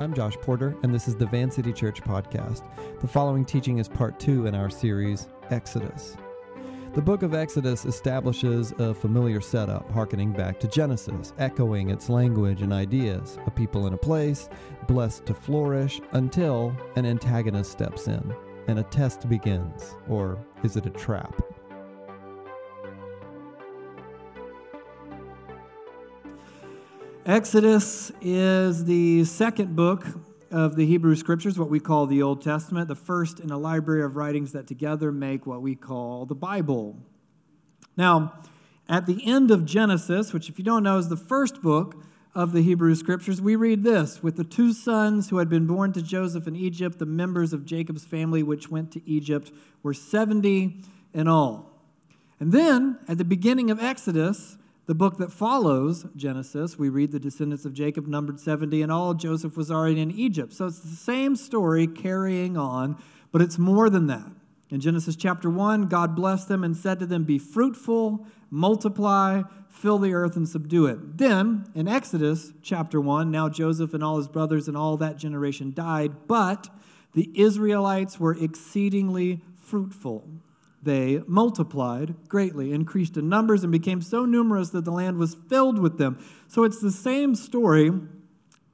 I'm Josh Porter, and this is the Van City Church podcast. The following teaching is part two in our series, Exodus. The book of Exodus establishes a familiar setup, harkening back to Genesis, echoing its language and ideas a people in a place, blessed to flourish, until an antagonist steps in and a test begins. Or is it a trap? Exodus is the second book of the Hebrew Scriptures, what we call the Old Testament, the first in a library of writings that together make what we call the Bible. Now, at the end of Genesis, which, if you don't know, is the first book of the Hebrew Scriptures, we read this With the two sons who had been born to Joseph in Egypt, the members of Jacob's family which went to Egypt were 70 in all. And then, at the beginning of Exodus, the book that follows Genesis, we read the descendants of Jacob numbered 70 and all. Joseph was already in Egypt. So it's the same story carrying on, but it's more than that. In Genesis chapter 1, God blessed them and said to them, Be fruitful, multiply, fill the earth, and subdue it. Then, in Exodus chapter 1, now Joseph and all his brothers and all that generation died, but the Israelites were exceedingly fruitful they multiplied greatly, increased in numbers, and became so numerous that the land was filled with them. So it's the same story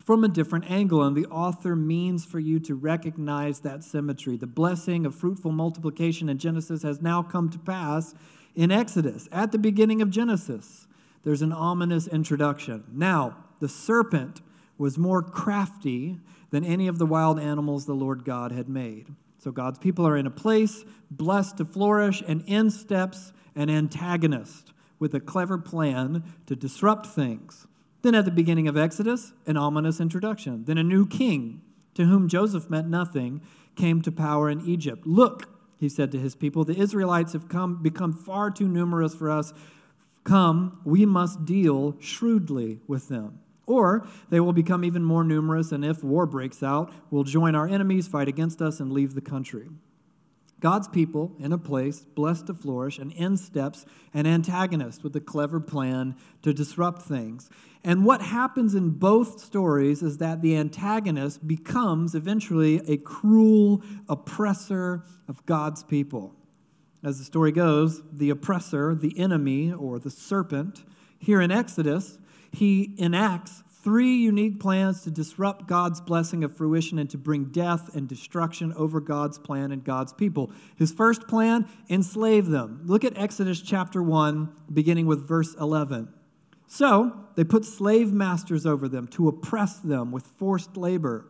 from a different angle, and the author means for you to recognize that symmetry. The blessing of fruitful multiplication in Genesis has now come to pass in Exodus. At the beginning of Genesis, there's an ominous introduction. Now, the serpent was more crafty than any of the wild animals the Lord God had made. So God's people are in a place blessed to flourish, and in steps an antagonist with a clever plan to disrupt things. Then at the beginning of Exodus, an ominous introduction. Then a new king, to whom Joseph meant nothing, came to power in Egypt. Look, he said to his people, the Israelites have come, become far too numerous for us. Come, we must deal shrewdly with them. Or they will become even more numerous, and if war breaks out, will join our enemies, fight against us, and leave the country. God's people in a place blessed to flourish, and in steps an antagonist with a clever plan to disrupt things. And what happens in both stories is that the antagonist becomes eventually a cruel oppressor of God's people. As the story goes, the oppressor, the enemy, or the serpent, here in Exodus, he enacts three unique plans to disrupt God's blessing of fruition and to bring death and destruction over God's plan and God's people. His first plan, enslave them. Look at Exodus chapter 1, beginning with verse 11. So they put slave masters over them to oppress them with forced labor.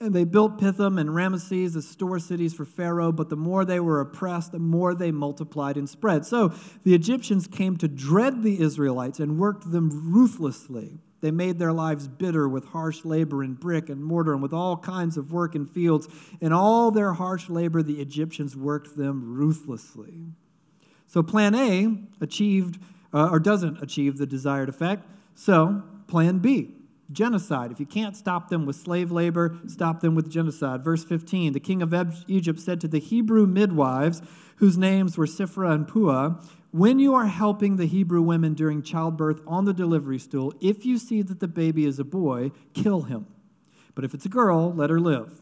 And they built Pithom and Ramesses as store cities for Pharaoh, but the more they were oppressed, the more they multiplied and spread. So the Egyptians came to dread the Israelites and worked them ruthlessly. They made their lives bitter with harsh labor in brick and mortar and with all kinds of work in fields. In all their harsh labor, the Egyptians worked them ruthlessly. So plan A achieved uh, or doesn't achieve the desired effect. So plan B genocide. If you can't stop them with slave labor, stop them with genocide. Verse 15 The king of Egypt said to the Hebrew midwives, whose names were Shiphrah and Puah, When you are helping the Hebrew women during childbirth on the delivery stool, if you see that the baby is a boy, kill him. But if it's a girl, let her live.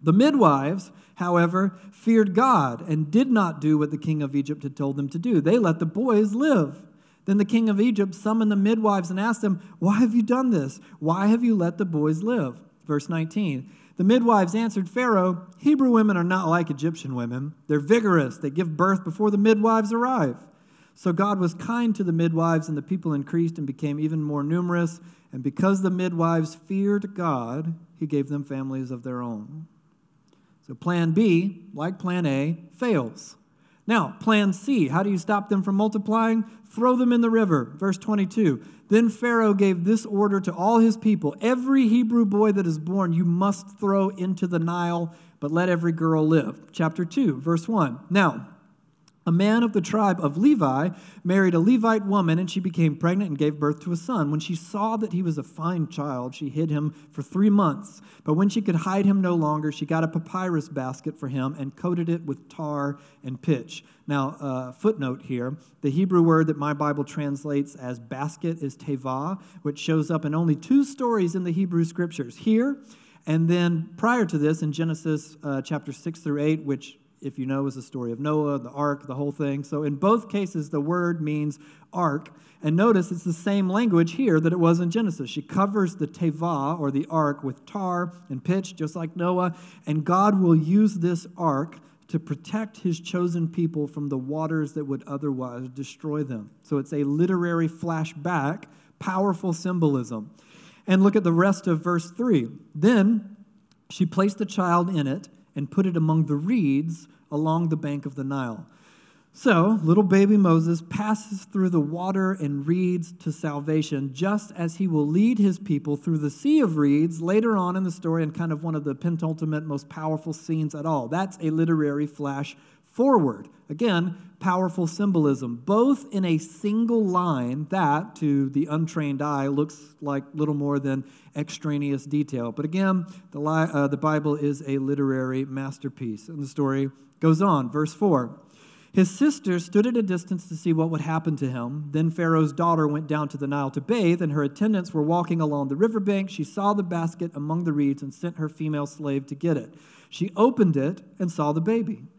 The midwives, however, feared God and did not do what the king of Egypt had told them to do. They let the boys live. Then the king of Egypt summoned the midwives and asked them, Why have you done this? Why have you let the boys live? Verse 19. The midwives answered Pharaoh, Hebrew women are not like Egyptian women. They're vigorous, they give birth before the midwives arrive. So God was kind to the midwives, and the people increased and became even more numerous. And because the midwives feared God, he gave them families of their own. So plan B, like plan A, fails. Now, plan C, how do you stop them from multiplying? Throw them in the river. Verse 22. Then Pharaoh gave this order to all his people Every Hebrew boy that is born you must throw into the Nile, but let every girl live. Chapter 2, verse 1. Now, a man of the tribe of Levi married a Levite woman, and she became pregnant and gave birth to a son. When she saw that he was a fine child, she hid him for three months. But when she could hide him no longer, she got a papyrus basket for him and coated it with tar and pitch. Now, uh, footnote here the Hebrew word that my Bible translates as basket is teva, which shows up in only two stories in the Hebrew scriptures. Here, And then prior to this, in Genesis uh, chapter 6 through 8, which, if you know, is the story of Noah, the ark, the whole thing. So in both cases, the word means ark. And notice it's the same language here that it was in Genesis. She covers the teva, or the ark, with tar and pitch, just like Noah. And God will use this ark to protect his chosen people from the waters that would otherwise destroy them. So it's a literary flashback, powerful symbolism. And look at the rest of verse 3. Then she placed the child in it and put it among the reeds along the bank of the Nile. So, little baby Moses passes through the water and reeds to salvation, just as he will lead his people through the sea of reeds later on in the story, and kind of one of the penultimate, most powerful scenes at all. That's a literary flash forward. Again, powerful symbolism, both in a single line that, to the untrained eye, looks like little more than extraneous detail. But again, the, li- uh, the Bible is a literary masterpiece. And the story goes on. Verse 4. His sister stood at a distance to see what would happen to him. Then Pharaoh's daughter went down to the Nile to bathe, and her attendants were walking along the riverbank. She saw the basket among the reeds and sent her female slave to get it. She opened it and saw the baby.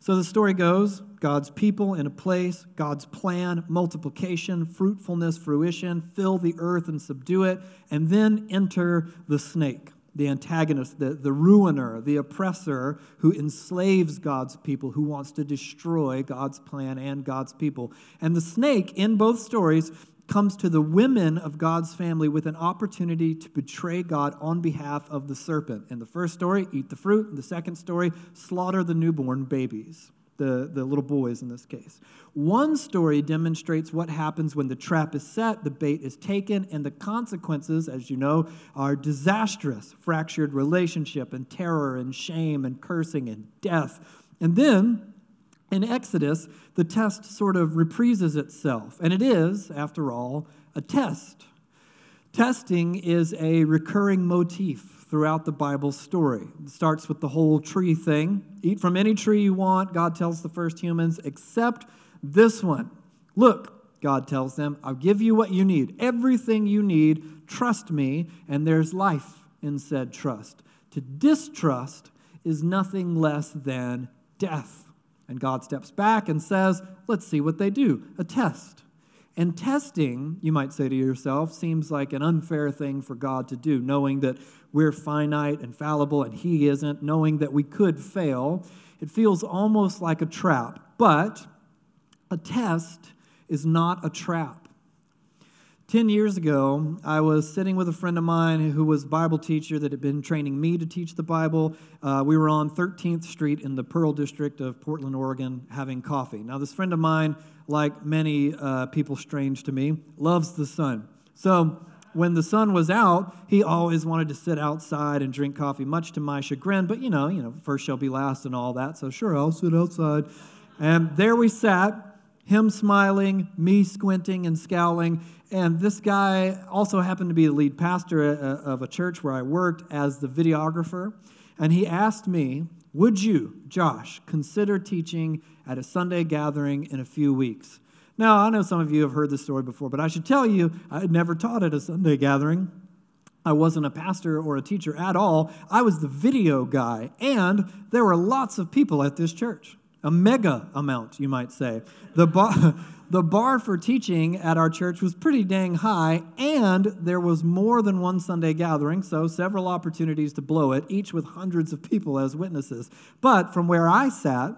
So the story goes God's people in a place, God's plan, multiplication, fruitfulness, fruition, fill the earth and subdue it, and then enter the snake the antagonist, the, the ruiner, the oppressor who enslaves God's people, who wants to destroy God's plan and God's people. And the snake in both stories comes to the women of God's family with an opportunity to betray God on behalf of the serpent. In the first story, eat the fruit. In the second story, slaughter the newborn babies the, the little boys in this case. One story demonstrates what happens when the trap is set, the bait is taken, and the consequences, as you know, are disastrous fractured relationship, and terror, and shame, and cursing, and death. And then in Exodus, the test sort of reprises itself. And it is, after all, a test. Testing is a recurring motif throughout the Bible story. It starts with the whole tree thing. Eat from any tree you want, God tells the first humans, except this one. Look, God tells them, I'll give you what you need, everything you need. Trust me, and there's life in said trust. To distrust is nothing less than death. And God steps back and says, Let's see what they do a test. And testing, you might say to yourself, seems like an unfair thing for God to do, knowing that we're finite and fallible and He isn't, knowing that we could fail. It feels almost like a trap. But a test is not a trap. Ten years ago, I was sitting with a friend of mine who was Bible teacher that had been training me to teach the Bible. Uh, we were on 13th Street in the Pearl District of Portland, Oregon, having coffee. Now, this friend of mine, like many uh, people strange to me, loves the sun. So, when the sun was out, he always wanted to sit outside and drink coffee, much to my chagrin. But you know, you know, first shall be last and all that. So sure, I'll sit outside. And there we sat, him smiling, me squinting and scowling. And this guy also happened to be the lead pastor uh, of a church where I worked as the videographer. And he asked me, Would you, Josh, consider teaching at a Sunday gathering in a few weeks? Now, I know some of you have heard this story before, but I should tell you, I had never taught at a Sunday gathering. I wasn't a pastor or a teacher at all. I was the video guy, and there were lots of people at this church. A mega amount, you might say. The bar, the bar for teaching at our church was pretty dang high, and there was more than one Sunday gathering, so several opportunities to blow it, each with hundreds of people as witnesses. But from where I sat,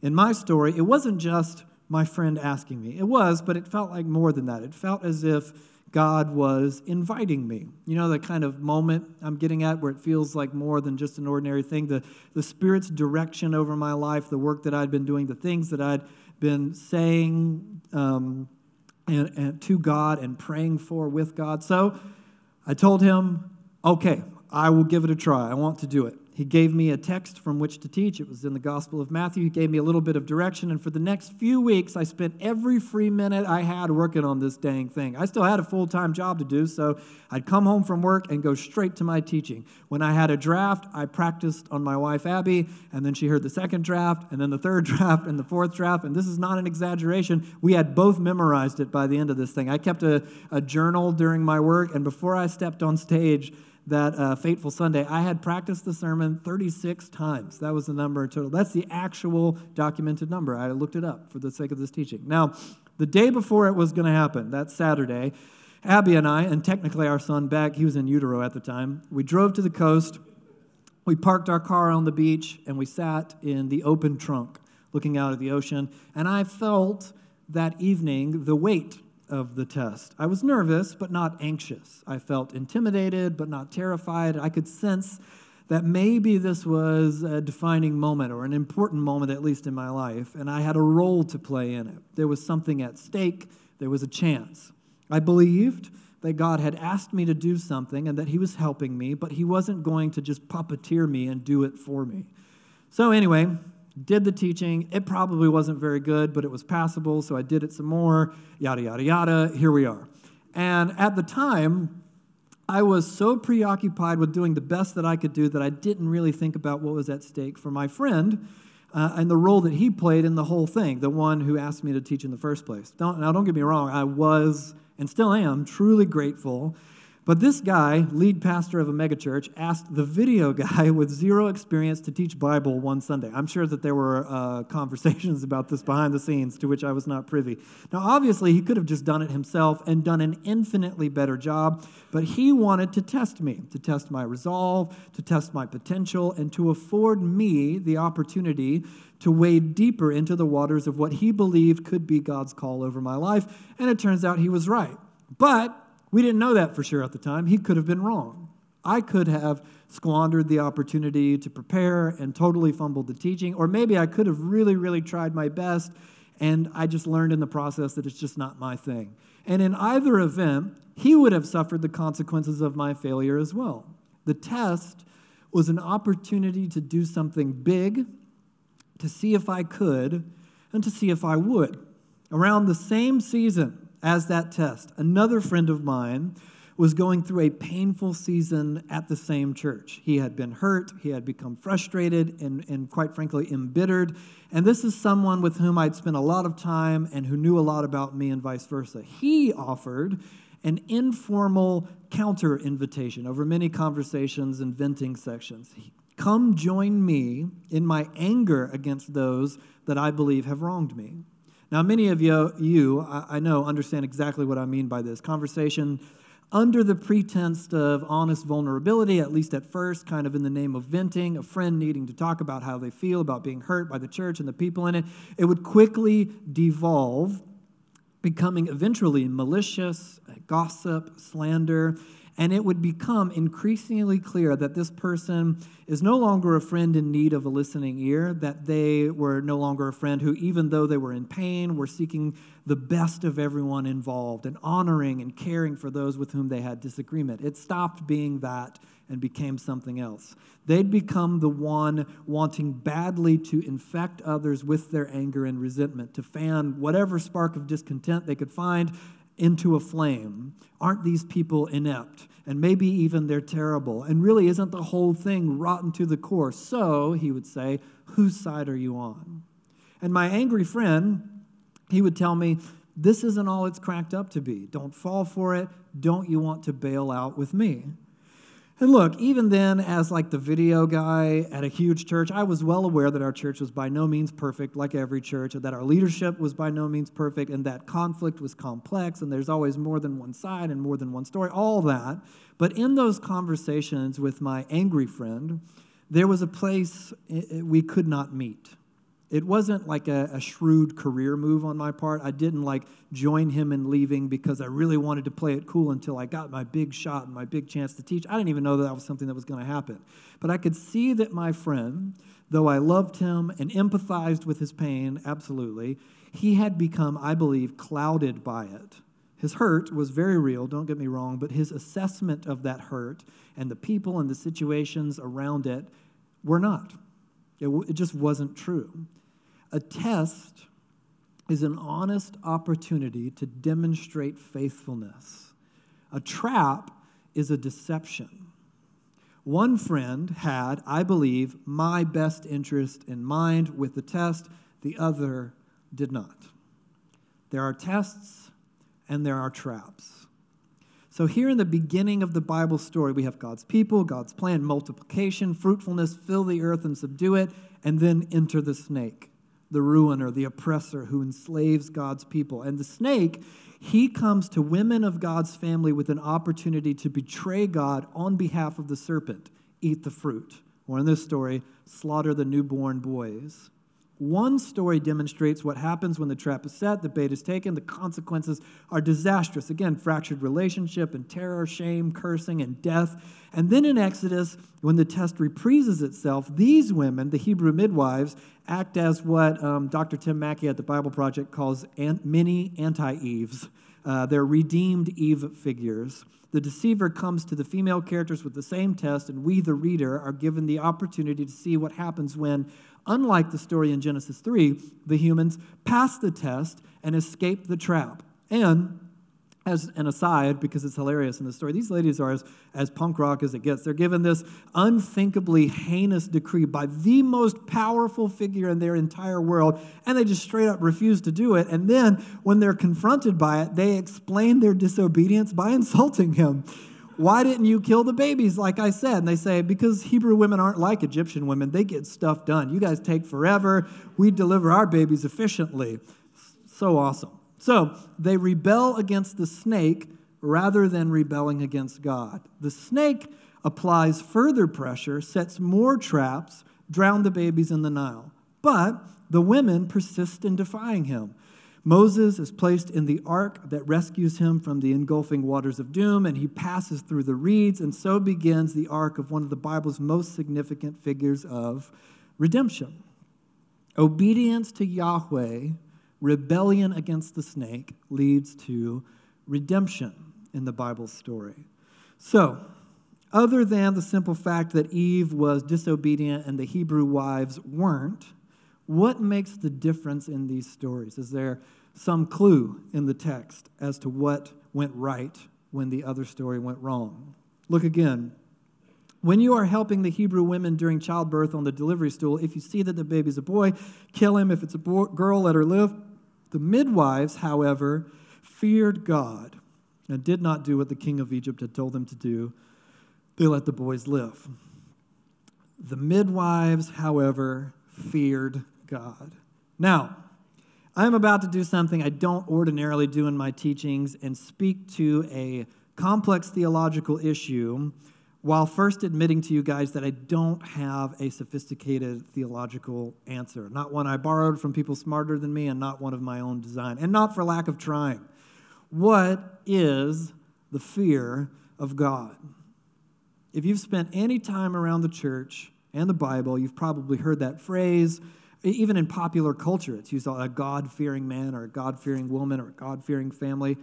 in my story, it wasn't just my friend asking me. It was, but it felt like more than that. It felt as if God was inviting me. You know, the kind of moment I'm getting at where it feels like more than just an ordinary thing. The, the Spirit's direction over my life, the work that I'd been doing, the things that I'd been saying um, and, and to God and praying for with God. So I told him, okay, I will give it a try. I want to do it. He gave me a text from which to teach. It was in the Gospel of Matthew. He gave me a little bit of direction. And for the next few weeks, I spent every free minute I had working on this dang thing. I still had a full time job to do, so I'd come home from work and go straight to my teaching. When I had a draft, I practiced on my wife, Abby, and then she heard the second draft, and then the third draft, and the fourth draft. And this is not an exaggeration. We had both memorized it by the end of this thing. I kept a, a journal during my work, and before I stepped on stage, that uh, fateful Sunday, I had practiced the sermon 36 times. That was the number in total. That's the actual documented number. I looked it up for the sake of this teaching. Now, the day before it was going to happen, that Saturday, Abby and I, and technically our son Beck, he was in utero at the time, we drove to the coast. We parked our car on the beach and we sat in the open trunk looking out at the ocean. And I felt that evening the weight of the test. I was nervous, but not anxious. I felt intimidated, but not terrified. I could sense that maybe this was a defining moment or an important moment, at least in my life, and I had a role to play in it. There was something at stake, there was a chance. I believed that God had asked me to do something and that He was helping me, but He wasn't going to just puppeteer me and do it for me. So, anyway, did the teaching. It probably wasn't very good, but it was passable, so I did it some more, yada, yada, yada. Here we are. And at the time, I was so preoccupied with doing the best that I could do that I didn't really think about what was at stake for my friend uh, and the role that he played in the whole thing, the one who asked me to teach in the first place. Don't, now, don't get me wrong, I was and still am truly grateful but this guy, lead pastor of a megachurch, asked the video guy with zero experience to teach Bible one Sunday. I'm sure that there were uh, conversations about this behind the scenes to which I was not privy. Now, obviously, he could have just done it himself and done an infinitely better job, but he wanted to test me, to test my resolve, to test my potential, and to afford me the opportunity to wade deeper into the waters of what he believed could be God's call over my life. And it turns out he was right. But we didn't know that for sure at the time. He could have been wrong. I could have squandered the opportunity to prepare and totally fumbled the teaching, or maybe I could have really, really tried my best and I just learned in the process that it's just not my thing. And in either event, he would have suffered the consequences of my failure as well. The test was an opportunity to do something big, to see if I could, and to see if I would. Around the same season, as that test. Another friend of mine was going through a painful season at the same church. He had been hurt, he had become frustrated, and, and quite frankly, embittered. And this is someone with whom I'd spent a lot of time and who knew a lot about me, and vice versa. He offered an informal counter invitation over many conversations and venting sections. Come join me in my anger against those that I believe have wronged me. Now, many of you, you I know, understand exactly what I mean by this. Conversation under the pretense of honest vulnerability, at least at first, kind of in the name of venting, a friend needing to talk about how they feel about being hurt by the church and the people in it, it would quickly devolve, becoming eventually malicious, gossip, slander, and it would become increasingly clear that this person is no longer a friend in need of a listening ear, that they were no longer a friend who, even though they were in pain, were seeking the best of everyone involved and honoring and caring for those with whom they had disagreement. It stopped being that and became something else. They'd become the one wanting badly to infect others with their anger and resentment, to fan whatever spark of discontent they could find into a flame. Aren't these people inept? And maybe even they're terrible. And really, isn't the whole thing rotten to the core? So, he would say, whose side are you on? And my angry friend, he would tell me, this isn't all it's cracked up to be. Don't fall for it. Don't you want to bail out with me? And look, even then, as like the video guy at a huge church, I was well aware that our church was by no means perfect, like every church, and that our leadership was by no means perfect, and that conflict was complex, and there's always more than one side and more than one story, all that. But in those conversations with my angry friend, there was a place we could not meet. It wasn't like a, a, shrewd career move on my part. I didn't like join him in leaving because I really wanted to play it cool until I got my big shot and my big chance to teach. I didn't even know that, that was something that was going to happen. But I could see that my friend, though I loved him and empathized with his pain, absolutely, he had become, I believe, clouded by it His hurt was very real, don't get me wrong, but his assessment of that hurt and the people and the situations around it were not. It, w- it just wasn't true. A test is an honest opportunity to demonstrate faithfulness. A trap is a deception. One friend had, I believe, my best interest in mind with the test, the other did not. There are tests and there are traps. So, here in the beginning of the Bible story, we have God's people, God's plan, multiplication, fruitfulness, fill the earth and subdue it, and then enter the snake, the ruiner, the oppressor who enslaves God's people. And the snake, he comes to women of God's family with an opportunity to betray God on behalf of the serpent, eat the fruit. Or in this story, slaughter the newborn boys. One story demonstrates what happens when the trap is set, the bait is taken, the consequences are disastrous. Again, fractured relationship and terror, shame, cursing, and death. And then in Exodus, when the test reprises itself, these women, the Hebrew midwives, act as what um, Dr. Tim Mackie at the Bible Project calls an- mini anti Eves. Uh, they're redeemed Eve figures. The deceiver comes to the female characters with the same test, and we, the reader, are given the opportunity to see what happens when Unlike the story in Genesis 3, the humans pass the test and escape the trap. And as an aside, because it's hilarious in the story, these ladies are as, as punk rock as it gets. They're given this unthinkably heinous decree by the most powerful figure in their entire world, and they just straight up refuse to do it. And then, when they're confronted by it, they explain their disobedience by insulting him. Why didn't you kill the babies, like I said? And they say, Because Hebrew women aren't like Egyptian women. They get stuff done. You guys take forever. We deliver our babies efficiently. So awesome. So they rebel against the snake rather than rebelling against God. The snake applies further pressure, sets more traps, drown the babies in the Nile. But the women persist in defying him. Moses is placed in the ark that rescues him from the engulfing waters of doom, and he passes through the reeds, and so begins the arc of one of the Bible's most significant figures of redemption. Obedience to Yahweh, rebellion against the snake, leads to redemption in the Bible story. So, other than the simple fact that Eve was disobedient and the Hebrew wives weren't, what makes the difference in these stories? Is there some clue in the text as to what went right when the other story went wrong. Look again. When you are helping the Hebrew women during childbirth on the delivery stool, if you see that the baby's a boy, kill him. If it's a girl, let her live. The midwives, however, feared God and did not do what the king of Egypt had told them to do. They let the boys live. The midwives, however, feared God. Now, I'm about to do something I don't ordinarily do in my teachings and speak to a complex theological issue while first admitting to you guys that I don't have a sophisticated theological answer. Not one I borrowed from people smarter than me and not one of my own design, and not for lack of trying. What is the fear of God? If you've spent any time around the church and the Bible, you've probably heard that phrase even in popular culture, it's used a God fearing man or a God fearing woman or a God fearing family.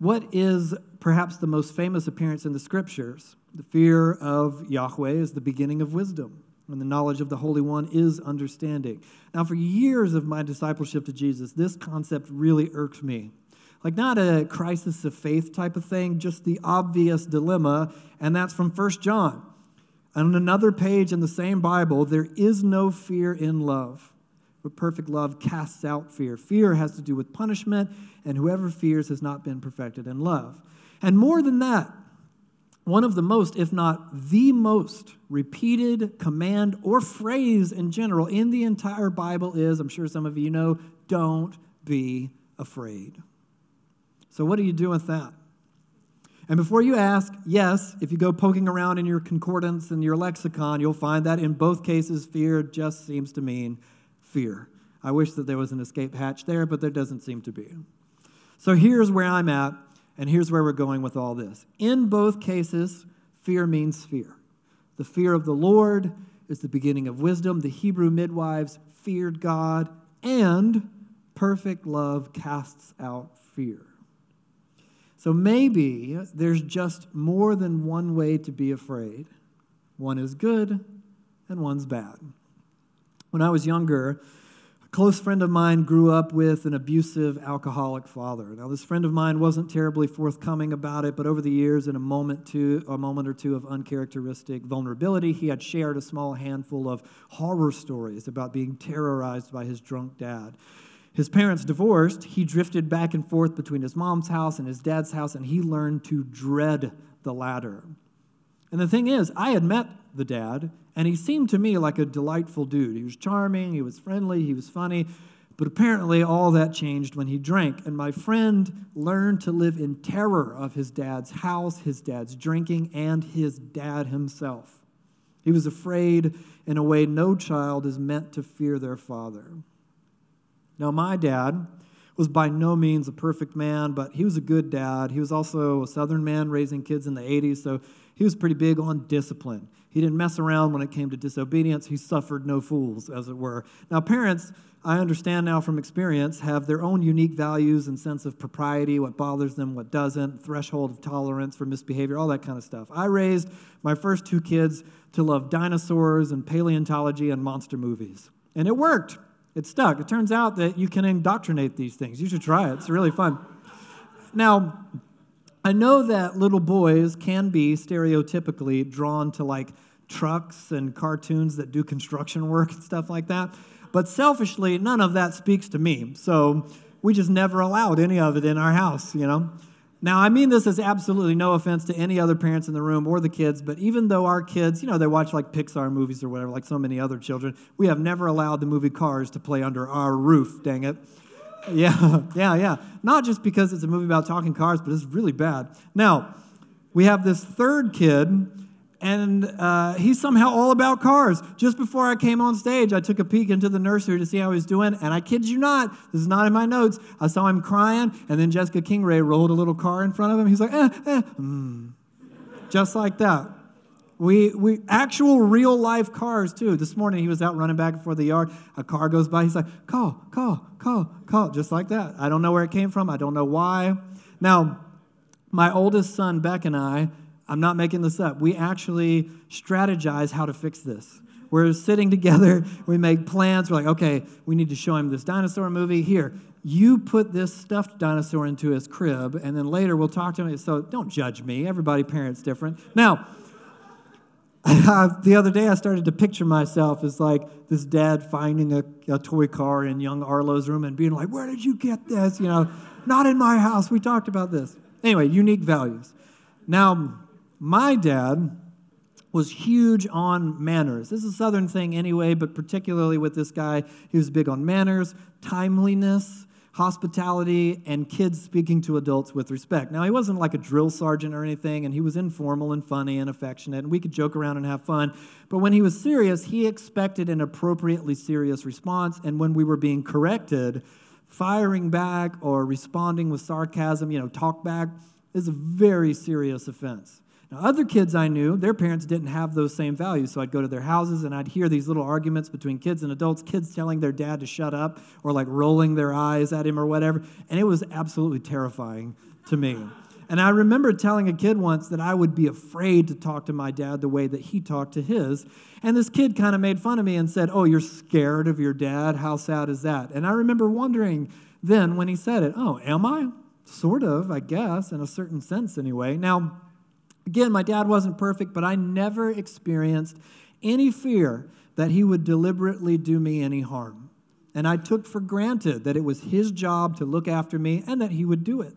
What is perhaps the most famous appearance in the scriptures? The fear of Yahweh is the beginning of wisdom, and the knowledge of the Holy One is understanding. Now, for years of my discipleship to Jesus, this concept really irked me. Like, not a crisis of faith type of thing, just the obvious dilemma, and that's from First John. On another page in the same Bible, there is no fear in love, but perfect love casts out fear. Fear has to do with punishment, and whoever fears has not been perfected in love. And more than that, one of the most, if not the most, repeated command or phrase in general in the entire Bible is I'm sure some of you know, don't be afraid. So, what do you do with that? And before you ask, yes, if you go poking around in your concordance and your lexicon, you'll find that in both cases, fear just seems to mean fear. I wish that there was an escape hatch there, but there doesn't seem to be. So here's where I'm at, and here's where we're going with all this. In both cases, fear means fear. The fear of the Lord is the beginning of wisdom. The Hebrew midwives feared God, and perfect love casts out fear. So maybe there's just more than one way to be afraid. One is good and one's bad. When I was younger, a close friend of mine grew up with an abusive alcoholic father. Now, this friend of mine wasn't terribly forthcoming about it, but over the years, in a moment, to, a moment or two of uncharacteristic vulnerability, he had shared a small handful of horror stories about being terrorized by his drunk dad. His parents divorced. He drifted back and forth between his mom's house and his dad's house, and he learned to dread the latter. And the thing is, I had met the dad, and he seemed to me like a delightful dude. He was charming, he was friendly, he was funny, but apparently all that changed when he drank. And my friend learned to live in terror of his dad's house, his dad's drinking, and his dad himself. He was afraid in a way no child is meant to fear their father. Now, my dad was by no means a perfect man, but he was a good dad. He was also a Southern man raising kids in the 80s, so he was pretty big on discipline. He didn't mess around when it came to disobedience. He suffered no fools, as it were. Now, parents, I understand now from experience, have their own unique values and sense of propriety, what bothers them, what doesn't, threshold of tolerance for misbehavior, all that kind of stuff. I raised my first two kids to love dinosaurs and paleontology and monster movies, and it worked. It stuck. It turns out that you can indoctrinate these things. You should try it, it's really fun. Now, I know that little boys can be stereotypically drawn to like trucks and cartoons that do construction work and stuff like that. But selfishly, none of that speaks to me. So we just never allowed any of it in our house, you know? Now, I mean this as absolutely no offense to any other parents in the room or the kids, but even though our kids, you know, they watch like Pixar movies or whatever, like so many other children, we have never allowed the movie Cars to play under our roof, dang it. Yeah, yeah, yeah. Not just because it's a movie about talking cars, but it's really bad. Now, we have this third kid and uh, he's somehow all about cars. Just before I came on stage, I took a peek into the nursery to see how he's doing, and I kid you not, this is not in my notes. I saw him crying, and then Jessica Kingray rolled a little car in front of him. He's like, eh, eh, mm. just like that. We, we actual real life cars too. This morning he was out running back forth the yard. A car goes by. He's like, call, call, call, call, just like that. I don't know where it came from. I don't know why. Now, my oldest son Beck and I I'm not making this up. We actually strategize how to fix this. We're sitting together, we make plans. We're like, okay, we need to show him this dinosaur movie. Here, you put this stuffed dinosaur into his crib, and then later we'll talk to him. So don't judge me. Everybody parents different. Now, the other day I started to picture myself as like this dad finding a, a toy car in young Arlo's room and being like, Where did you get this? You know, not in my house. We talked about this. Anyway, unique values. Now, my dad was huge on manners. This is a Southern thing anyway, but particularly with this guy, he was big on manners, timeliness, hospitality, and kids speaking to adults with respect. Now, he wasn't like a drill sergeant or anything, and he was informal and funny and affectionate, and we could joke around and have fun. But when he was serious, he expected an appropriately serious response, and when we were being corrected, firing back or responding with sarcasm, you know, talk back, is a very serious offense. Now, other kids I knew, their parents didn't have those same values. So I'd go to their houses and I'd hear these little arguments between kids and adults, kids telling their dad to shut up or like rolling their eyes at him or whatever. And it was absolutely terrifying to me. And I remember telling a kid once that I would be afraid to talk to my dad the way that he talked to his. And this kid kind of made fun of me and said, Oh, you're scared of your dad? How sad is that? And I remember wondering then when he said it, Oh, am I? Sort of, I guess, in a certain sense anyway. Now, Again, my dad wasn't perfect, but I never experienced any fear that he would deliberately do me any harm. And I took for granted that it was his job to look after me and that he would do it.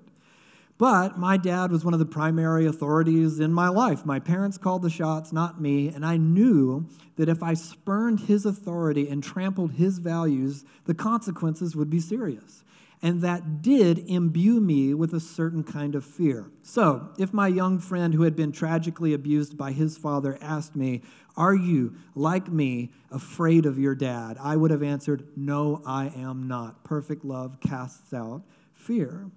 But my dad was one of the primary authorities in my life. My parents called the shots, not me, and I knew that if I spurned his authority and trampled his values, the consequences would be serious and that did imbue me with a certain kind of fear. So, if my young friend who had been tragically abused by his father asked me, Are you, like me, afraid of your dad? I would have answered, No, I am not. Perfect love casts out fear.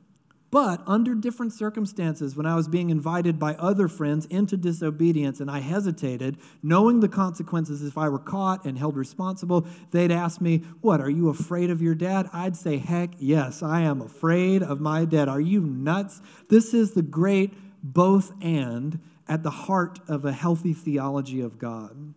But under different circumstances, when I was being invited by other friends into disobedience and I hesitated, knowing the consequences if I were caught and held responsible, they'd ask me, What, are you afraid of your dad? I'd say, Heck, yes, I am afraid of my dad. Are you nuts? This is the great both and at the heart of a healthy theology of God.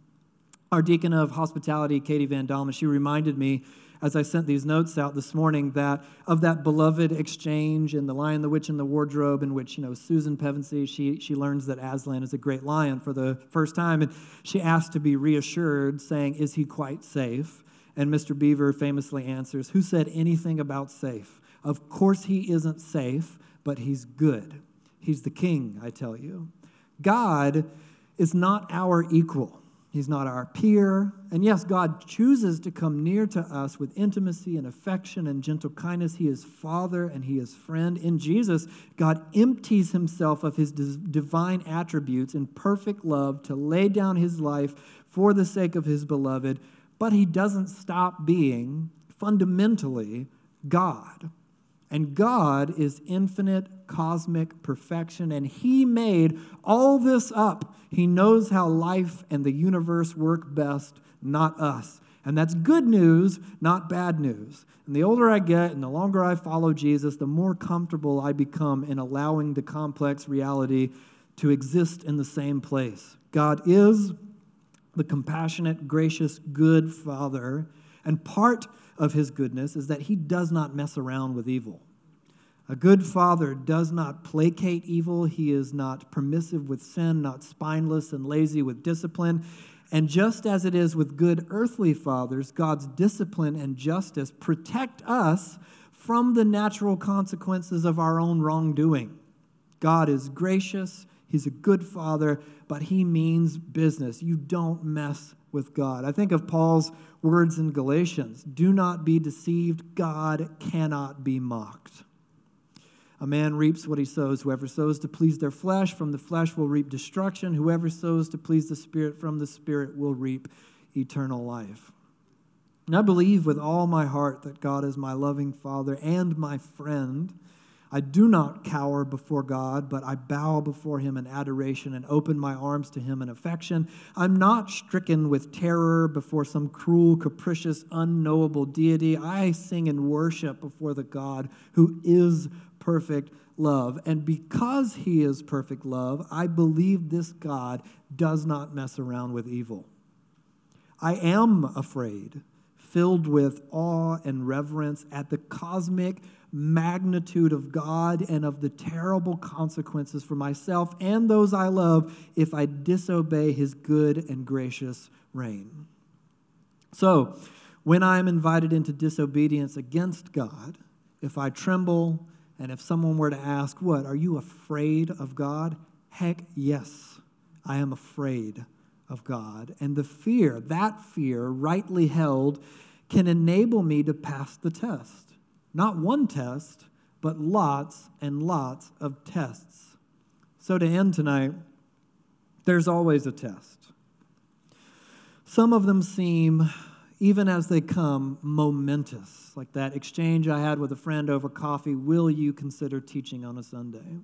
Our deacon of hospitality, Katie Van Dalman, she reminded me as I sent these notes out this morning that of that beloved exchange in The Lion, the Witch, and the Wardrobe, in which, you know, Susan Pevensie, she, she learns that Aslan is a great lion for the first time, and she asks to be reassured, saying, Is he quite safe? And Mr. Beaver famously answers, Who said anything about safe? Of course he isn't safe, but he's good. He's the king, I tell you. God is not our equal. He's not our peer. And yes, God chooses to come near to us with intimacy and affection and gentle kindness. He is Father and He is friend. In Jesus, God empties Himself of His divine attributes in perfect love to lay down His life for the sake of His beloved, but He doesn't stop being fundamentally God. And God is infinite cosmic perfection, and He made all this up. He knows how life and the universe work best, not us. And that's good news, not bad news. And the older I get and the longer I follow Jesus, the more comfortable I become in allowing the complex reality to exist in the same place. God is the compassionate, gracious, good Father, and part of his goodness is that he does not mess around with evil. A good father does not placate evil. He is not permissive with sin, not spineless and lazy with discipline. And just as it is with good earthly fathers, God's discipline and justice protect us from the natural consequences of our own wrongdoing. God is gracious, He's a good father, but He means business. You don't mess with God. I think of Paul's words in Galatians do not be deceived, God cannot be mocked. A man reaps what he sows. Whoever sows to please their flesh, from the flesh will reap destruction. Whoever sows to please the Spirit, from the Spirit will reap eternal life. And I believe with all my heart that God is my loving Father and my friend. I do not cower before God, but I bow before Him in adoration and open my arms to Him in affection. I'm not stricken with terror before some cruel, capricious, unknowable deity. I sing and worship before the God who is perfect love. And because he is perfect love, I believe this God does not mess around with evil. I am afraid, filled with awe and reverence at the cosmic magnitude of God and of the terrible consequences for myself and those I love if I disobey his good and gracious reign. So, when I am invited into disobedience against God, if I tremble, and if someone were to ask, What, are you afraid of God? Heck, yes, I am afraid of God. And the fear, that fear, rightly held, can enable me to pass the test. Not one test, but lots and lots of tests. So, to end tonight, there's always a test. Some of them seem even as they come, momentous. Like that exchange I had with a friend over coffee Will you consider teaching on a Sunday?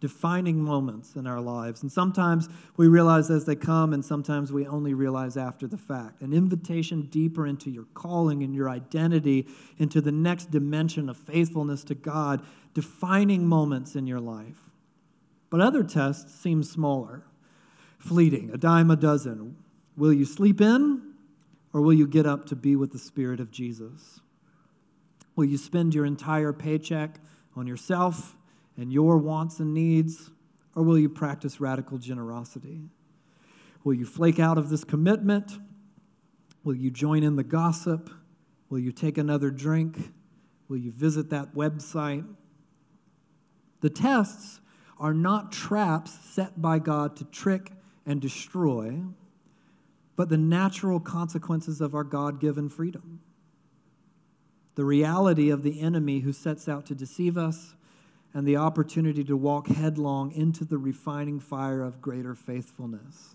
Defining moments in our lives. And sometimes we realize as they come, and sometimes we only realize after the fact. An invitation deeper into your calling and your identity, into the next dimension of faithfulness to God, defining moments in your life. But other tests seem smaller, fleeting, a dime a dozen. Will you sleep in? Or will you get up to be with the Spirit of Jesus? Will you spend your entire paycheck on yourself and your wants and needs? Or will you practice radical generosity? Will you flake out of this commitment? Will you join in the gossip? Will you take another drink? Will you visit that website? The tests are not traps set by God to trick and destroy but the natural consequences of our God given freedom. The reality of the enemy who sets out to deceive us, and the opportunity to walk headlong into the refining fire of greater faithfulness.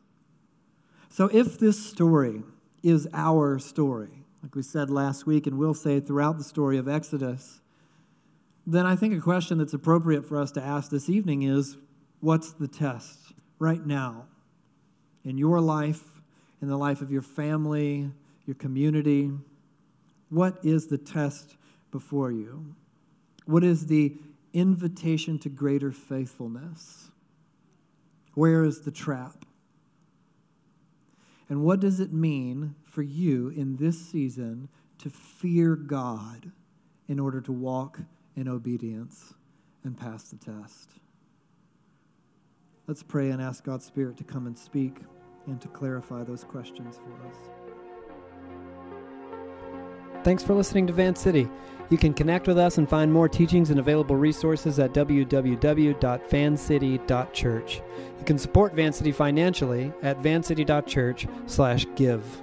So, if this story is our story, like we said last week, and we'll say throughout the story of Exodus, then I think a question that's appropriate for us to ask this evening is what's the test right now in your life, in the life of your family, your community? What is the test before you? What is the invitation to greater faithfulness? Where is the trap? And what does it mean for you in this season to fear God in order to walk in obedience and pass the test? Let's pray and ask God's Spirit to come and speak and to clarify those questions for us. Thanks for listening to Van City. You can connect with us and find more teachings and available resources at www.vancity.church. You can support Van City financially at vancity.church/give.